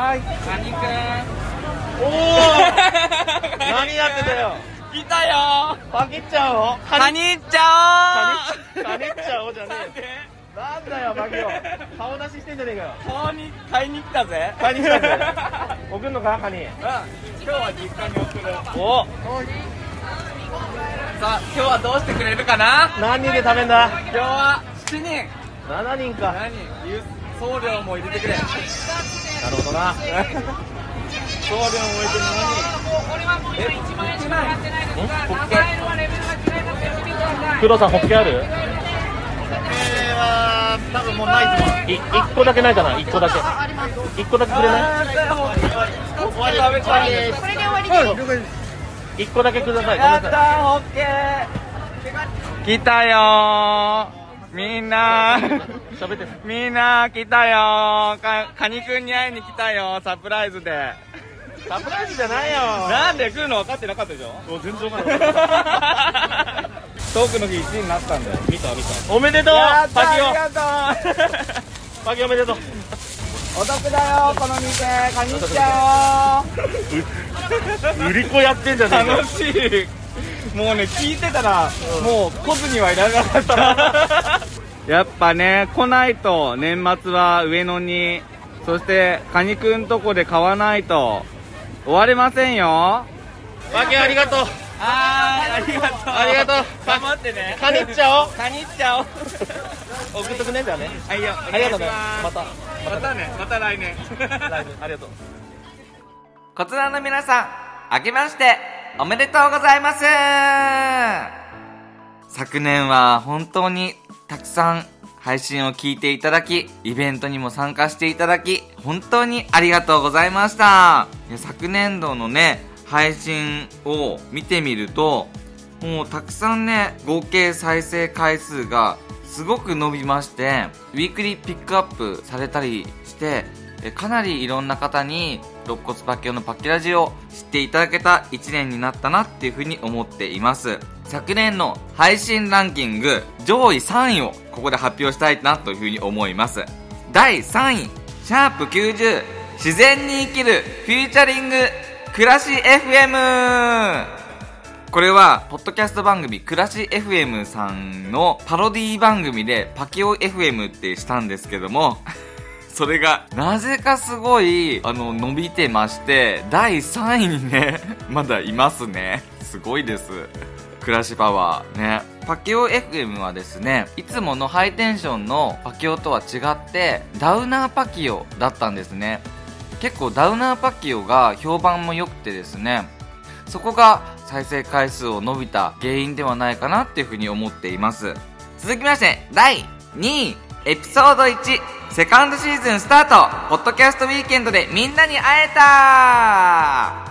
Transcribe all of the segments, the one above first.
はい。カニくおお 何やってたよ。ん来たよ。パキっちゃおう。カニっちゃおう。カニっちゃおうじゃねえよ。なんだよパキオ顔出ししてんじゃねえかよ。顔に買いに来たぜ。カニ来たぜ。送んのかカニ？うん。今日は実家に送る。お。さあ今日はどうしてくれるかな？何人で食べんだ？今日は7人。7人か。何輸送料も入れてくれ。なるほどな。送料も入れて何え1万円しか払ってないですが名前のレベルが違いますよ見てください工藤さんホッケある？は多分もうないと思う。い一個だけないかな？一個だけ。一個だけくれない？これで終わりです一個だけください。やったッケー。来たよーみんな。喋ってみんな来たよ。ーかカニくんに会いに来たよ。サプライズで。サプライズじゃないよ。なんで来るの分かってなかったでしょ？もう全然わかんない。トークの日1位になったんだよ。見た見た。おめでとう。パキオ。パキオおめでとう。お得だよこの店。カニっちゃ売り子やってんじゃおねえか。楽しいもうね聞いてたら、もう来ずにはいらなかった。やっぱね来ないと年末は上野にそしてカニくんとこで買わないと終われませんよ。パキオありがとう。はいありがとう。ありがとう。頑張ってね。カニっちゃおう。カニっちゃおう。送っとくねじゃあね。はいよありがとうね。また。またね。また来年。来年。ありがとう。こちらの皆さん、明けまして、おめでとうございます昨年は本当にたくさん配信を聞いていただき、イベントにも参加していただき、本当にありがとうございました。昨年度のね、配信を見てみると、もうたくさんね、合計再生回数がすごく伸びまして、ウィークリーピックアップされたりして、かなりいろんな方に肋骨パッケオのパッケラジを知っていただけた1年になったなっていうふうに思っています。昨年の配信ランキング上位3位をここで発表したいなというふうに思います。第3位シャープ90自然に生きるフューチャリング暮らし FM これは、ポッドキャスト番組、暮らし FM さんのパロディ番組で、パキオ FM ってしたんですけども、それが、なぜかすごい、あの、伸びてまして、第3位にね、まだいますね。すごいです。暮らしパワー。ね。パキオ FM はですね、いつものハイテンションのパキオとは違って、ダウナーパキオだったんですね。結構ダウナーパキオが評判も良くてですね、そこが再生回数を伸びた原因ではないかなっていうふうに思っています。続きまして、第2位、エピソード1、セカンドシーズンスタート、ポッドキャストウィーケンドでみんなに会えた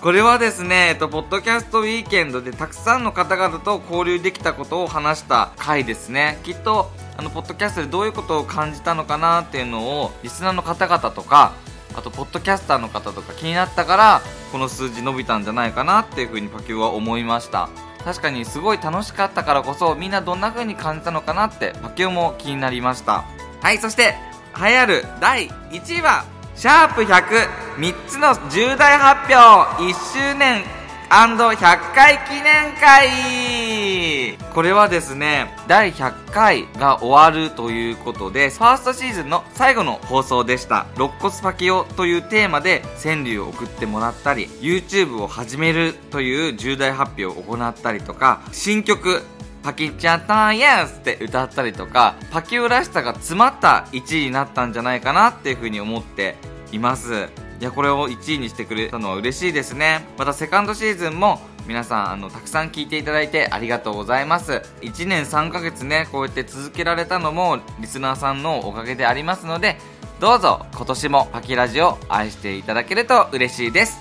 これはですね、えっと、ポッドキャストウィーケンドでたくさんの方々と交流できたことを話した回ですね。きっと、あの、ポッドキャストでどういうことを感じたのかなっていうのを、リスナーの方々とか、あと、ポッドキャスターの方とか気になったから、この数字伸びたんじゃないかなっていうふうにパキューは思いました。確かにすごい楽しかったからこそ、みんなどんな風に感じたのかなって、パキューも気になりました。はい、そして、流行る第1位は、シャープ100、3つの重大発表、1周年 &100 回記念会これはですね、第100回が終わるということで、ファーストシーズンの最後の放送でした。肋骨パキオというテーマで川柳を送ってもらったり、YouTube を始めるという重大発表を行ったりとか、新曲、パキちゃったイエスって歌ったりとか、パキオらしさが詰まった1位になったんじゃないかなっていうふうに思っています。いや、これを1位にしてくれたのは嬉しいですね。またセカンドシーズンも皆さん、あの、たくさん聞いていただいてありがとうございます。1年3ヶ月ね、こうやって続けられたのもリスナーさんのおかげでありますので、どうぞ今年もパキラジを愛していただけると嬉しいです。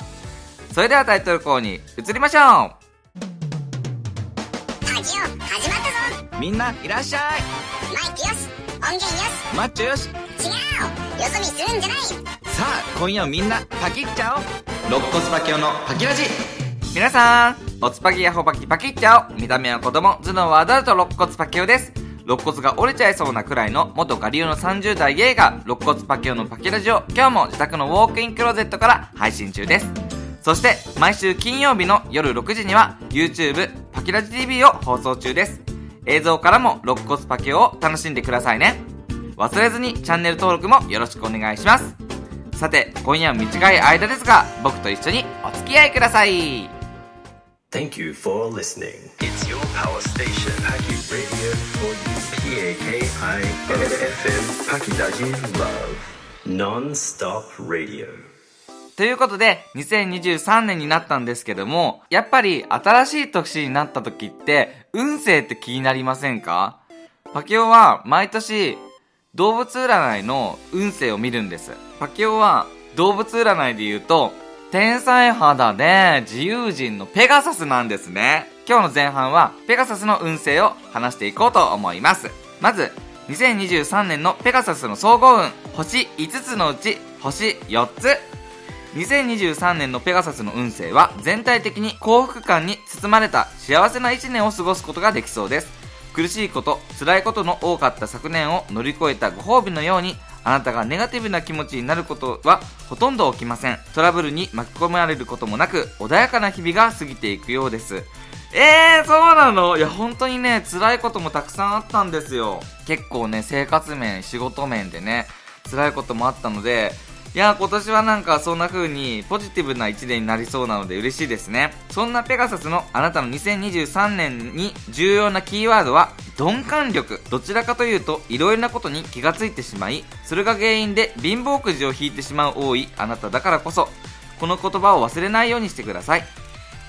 それではタイトルコールに移りましょう。ラジオ始まったぞ。みんないらっしゃい。マイクよし。音源よし。マッチョよし。違う。よそ見するんじゃないさあ今夜みんなパキっちゃおう肋骨パキオのパキラジ。皆さんおつパキやほパキパキっちゃおう見た目は子供頭脳はアダルト肋骨パキオです。肋骨が折れちゃいそうなくらいの元ガリオの30代ゲイが肋骨パキオのパキラジオ今日も自宅のウォークインクローゼットから配信中です。そして毎週金曜日の夜6時には YouTube パキラジ TV を放送中です。映像からも肋骨パキオを楽しんでくださいね。忘れずにチャンネル登録もよろしくお願いしますさて今夜は短い間ですが僕と一緒にお付き合いください Thank you for listening. It's your power station, Paki Radio for you. P-A-K-I FM Pakidaji Love. Non-stop radio. ということで、2023年になったんですけども、やっぱり新しい年になった時って、運勢って気になりませんかパキオは毎年、動物占いの運勢を見るんです。パキオは動物占いで言うと、天才肌で自由人のペガサスなんですね。今日の前半はペガサスの運勢を話していこうと思います。まず、2023年のペガサスの総合運、星5つのうち星4つ。2023年のペガサスの運勢は全体的に幸福感に包まれた幸せな一年を過ごすことができそうです苦しいこと辛いことの多かった昨年を乗り越えたご褒美のようにあなたがネガティブな気持ちになることはほとんど起きません。トラブルに巻き込まれることもなく穏やかな日々が過ぎていくようです。えー、そうなの？いや、本当にね、辛いこともたくさんあったんですよ。結構ね、生活面、仕事面でね、辛いこともあったので、いや、今年はなんかそんな風にポジティブな一年になりそうなので嬉しいですね。そんなペガサスのあなたの2023年に重要なキーワードは、鈍感力。どちらかというと、いろいろなことに気がついてしまい、それが原因で貧乏くじを引いてしまう多いあなただからこそ、この言葉を忘れないようにしてください。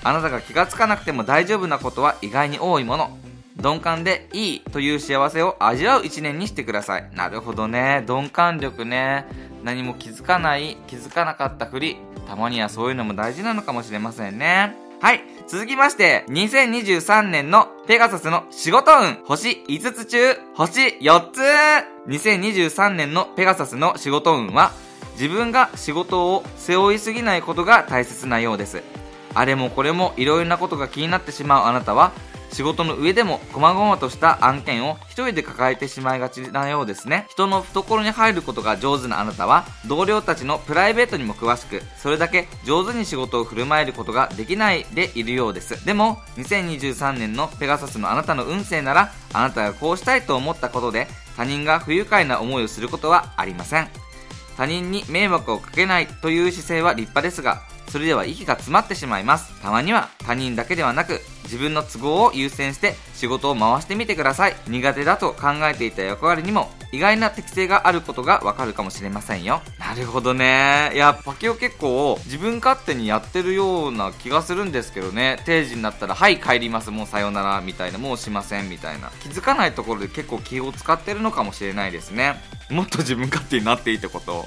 あなたが気がつかなくても大丈夫なことは意外に多いもの。鈍感でいいという幸せを味わう一年にしてください。なるほどね。鈍感力ね。何も気づかない、気づかなかったふり。たまにはそういうのも大事なのかもしれませんね。はい。続きまして、2023年のペガサスの仕事運、星5つ中、星4つ !2023 年のペガサスの仕事運は、自分が仕事を背負いすぎないことが大切なようです。あれもこれもいろいろなことが気になってしまうあなたは、仕事の上でも細々とした案件を一人で抱えてしまいがちなようですね。人の懐に入ることが上手なあなたは、同僚たちのプライベートにも詳しく、それだけ上手に仕事を振る舞えることができないでいるようです。でも、2023年のペガサスのあなたの運勢なら、あなたがこうしたいと思ったことで、他人が不愉快な思いをすることはありません。他人に迷惑をかけないという姿勢は立派ですが、それでは息が詰まってしまいます。たまには他人だけではなく、自分の都合を優先して仕事を回してみてください。苦手だと考えていた役割にも意外な適性があることがわかるかもしれませんよ。なるほどね。いや、パキオ結構自分勝手にやってるような気がするんですけどね。定時になったら、はい、帰ります、もうさよなら、みたいな、もうしません、みたいな。気づかないところで結構気を使ってるのかもしれないですね。もっと自分勝手になっていいってこと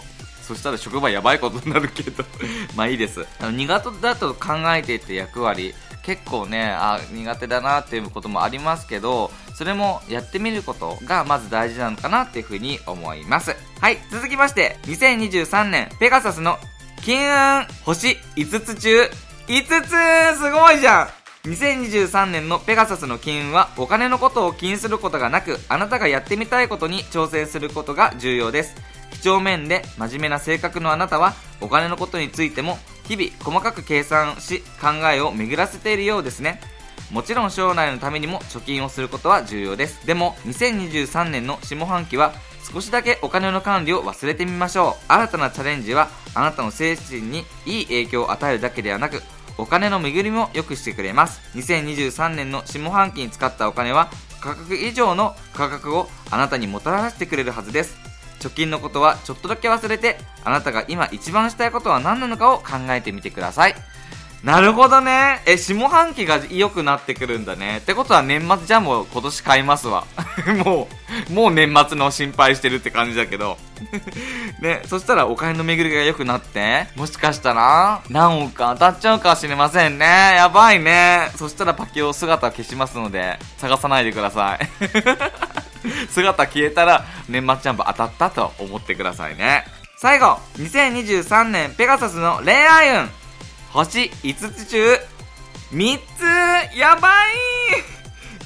そしたら職場やばいことになるけど。まあいいです。あの苦手だと考えていた役割。結構ねあ苦手だなっていうこともありますけどそれもやってみることがまず大事なのかなっていうふうに思います。はい続きまして2023年ペガサスの金運星5つ中5つすごいじゃん !2023 年のペガサスの金運はお金のことを気にすることがなくあなたがやってみたいことに挑戦することが重要です。帳面で真面目な性格のあなたはお金のことについても日々細かく計算し考えを巡らせているようですね。もちろん将来のためにも貯金をすることは重要です。でも2023年の下半期は少しだけお金の管理を忘れてみましょう。新たなチャレンジはあなたの精神にいい影響を与えるだけではなくお金の巡りも良くしてくれます。2023年の下半期に使ったお金は価格以上の価格をあなたにもたらしてくれるはずです。貯金のことはちょっとだけ忘れてあなたが今一番したいことは何なのかを考えてみてくださいなるほどね。え、下半期が良くなってくるんだね。ってことは年末じゃあもう今年買いますわ。もう、もう年末の心配してるって感じだけど。ね、そしたらお金の巡りが良くなって、もしかしたら、何億当たっちゃうかもしれませんね。やばいね。そしたらパキオ姿消しますので、探さないでください。姿消えたら年末ジャンプ当たったと思ってくださいね。最後、2023年ペガサスの恋愛運。星5つ中3つやばい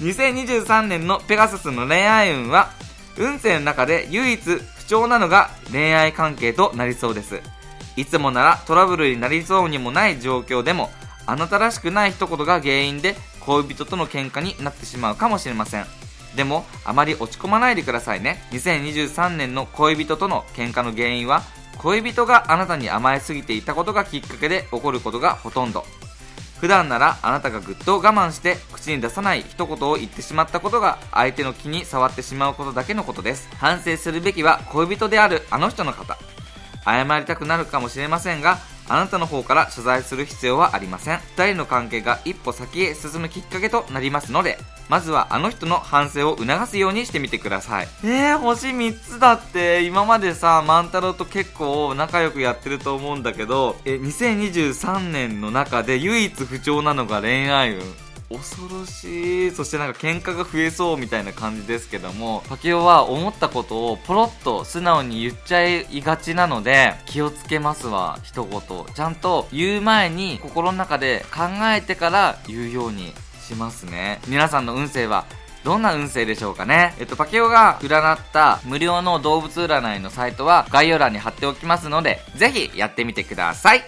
2023年のペガサスの恋愛運は、運勢の中で唯一不調なのが恋愛関係となりそうです。いつもならトラブルになりそうにもない状況でも、あなたらしくない一言が原因で恋人との喧嘩になってしまうかもしれません。でも、あまり落ち込まないでくださいね。2023年の恋人との喧嘩の原因は、恋人があなたに甘えすぎていたことがきっかけで起こることがほとんど。普段ならあなたがぐっと我慢して口に出さない一言を言ってしまったことが相手の気に触ってしまうことだけのことです。反省するべきは恋人であるあの人の方。謝りたくなるかもしれませんが、あなたの方から謝罪する必要はありません。2人の関係が一歩先へ進むきっかけとなりますので、まずはあの人の反省を促すようにしてみてください。えー、星3つだって、今までさ、万太郎と結構仲良くやってると思うんだけど、え、2023年の中で唯一不調なのが恋愛運。恐ろしい。そしてなんか喧嘩が増えそうみたいな感じですけども、パケオは思ったことをポロッと素直に言っちゃいがちなので、気をつけますわ、一言。ちゃんと言う前に心の中で考えてから言うようにしますね。皆さんの運勢はどんな運勢でしょうかね。えっと、パケオが占った無料の動物占いのサイトは概要欄に貼っておきますので、ぜひやってみてください。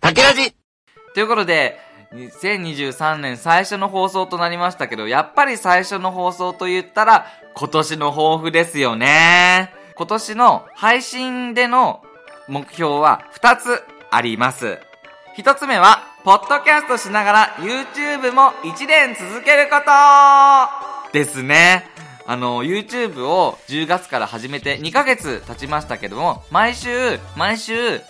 竹ラジということで、2023年最初の放送となりましたけど、やっぱり最初の放送と言ったら、今年の抱負ですよね。今年の配信での目標は2つあります。1つ目は、ポッドキャストしながら YouTube も1年続けることですね。あの、YouTube を10月から始めて2ヶ月経ちましたけども、毎週、毎週必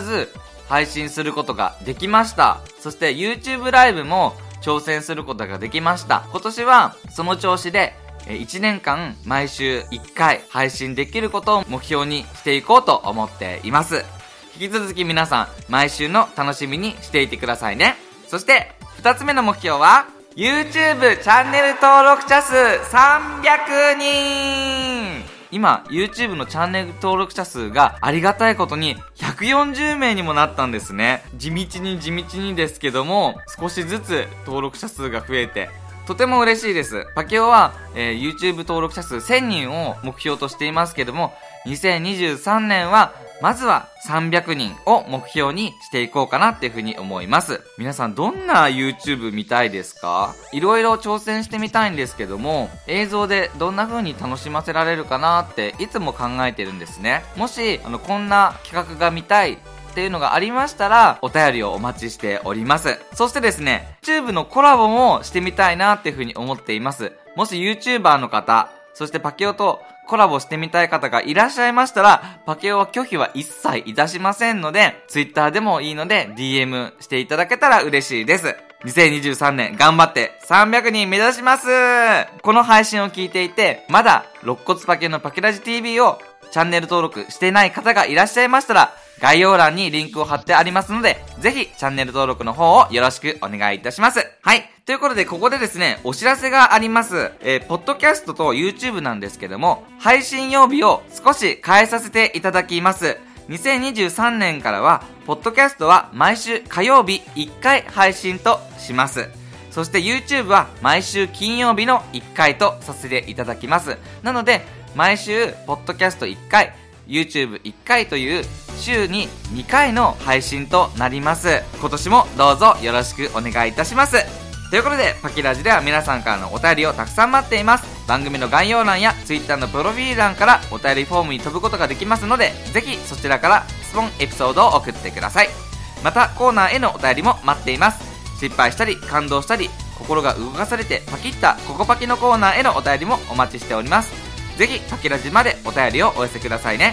ず配信することができました。そして YouTube ライブも挑戦することができました。今年はその調子で1年間毎週1回配信できることを目標にしていこうと思っています。引き続き皆さん毎週の楽しみにしていてくださいね。そして2つ目の目標は YouTube チャンネル登録者数300人今 YouTube のチャンネル登録者数がありがたいことに140名にもなったんですね地道に地道にですけども少しずつ登録者数が増えてとても嬉しいです。パケオは、えー、YouTube 登録者数1000人を目標としていますけども、2023年はまずは300人を目標にしていこうかなっていうふうに思います。皆さんどんな YouTube 見たいですか？いろいろ挑戦してみたいんですけども、映像でどんな風に楽しませられるかなっていつも考えてるんですね。もし、あの、こんな企画が見たいっていうのがありましたら、お便りをお待ちしております。そしてですね、YouTube のコラボもしてみたいなっていうふうに思っています。もし YouTuber の方、そしてパケオとコラボしてみたい方がいらっしゃいましたら、パケオは拒否は一切いたしませんので、ツイッターでもいいので DM していただけたら嬉しいです。2023年頑張って300人目指しますこの配信を聞いていて、まだ肋骨パケのパケラジ TV をチャンネル登録してない方がいらっしゃいましたら、概要欄にリンクを貼ってありますので、ぜひチャンネル登録の方をよろしくお願いいたします。はい。ということで、ここでですね、お知らせがあります。えー、ポッドキャストと YouTube なんですけども、配信曜日を少し変えさせていただきます。2023年からは、ポッドキャストは毎週火曜日1回配信とします。そして YouTube は毎週金曜日の1回とさせていただきます。なので、毎週、ポッドキャスト1回、YouTube1 回という週に2回の配信となります。今年もどうぞよろしくお願いいたします。ということで、パキラジでは皆さんからのお便りをたくさん待っています。番組の概要欄や Twitter のプロフィール欄からお便りフォームに飛ぶことができますので、ぜひそちらから質問、エピソードを送ってください。また、コーナーへのお便りも待っています。失敗したり、感動したり、心が動かされてパキッたココパキのコーナーへのお便りもお待ちしております。ぜひ、パキラジまでお便りをお寄せくださいね。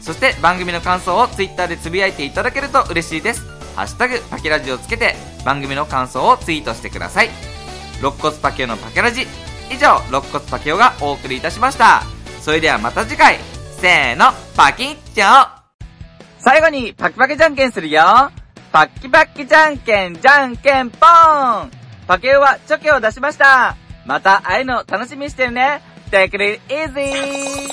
そして番組の感想を Twitter でつぶやいていただけると嬉しいです。ハッシュタグパキラジをつけて番組の感想をツイートしてください。肋骨パケオのパケラジ。以上、肋骨パケオがお送りいたしました。それではまた次回、せーの、パキッチョ最後にパキパキじゃんけんするよパッキパキじゃんけんじゃんけんぽーんパケオはチョキを出しましたまた会えるの楽しみにしてるね take it easy.